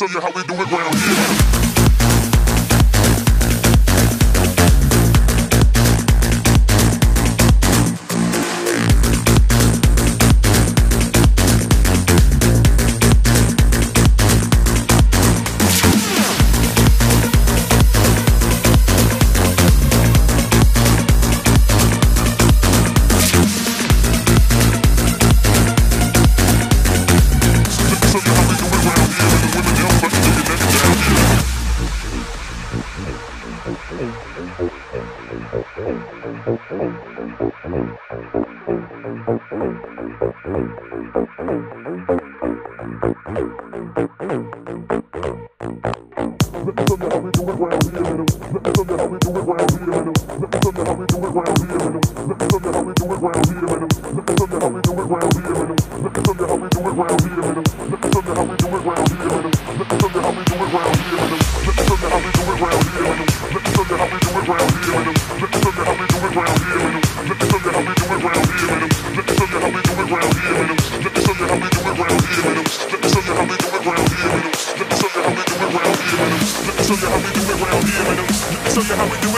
show you how we do it round here. so you how we do it round here, man. So you how we do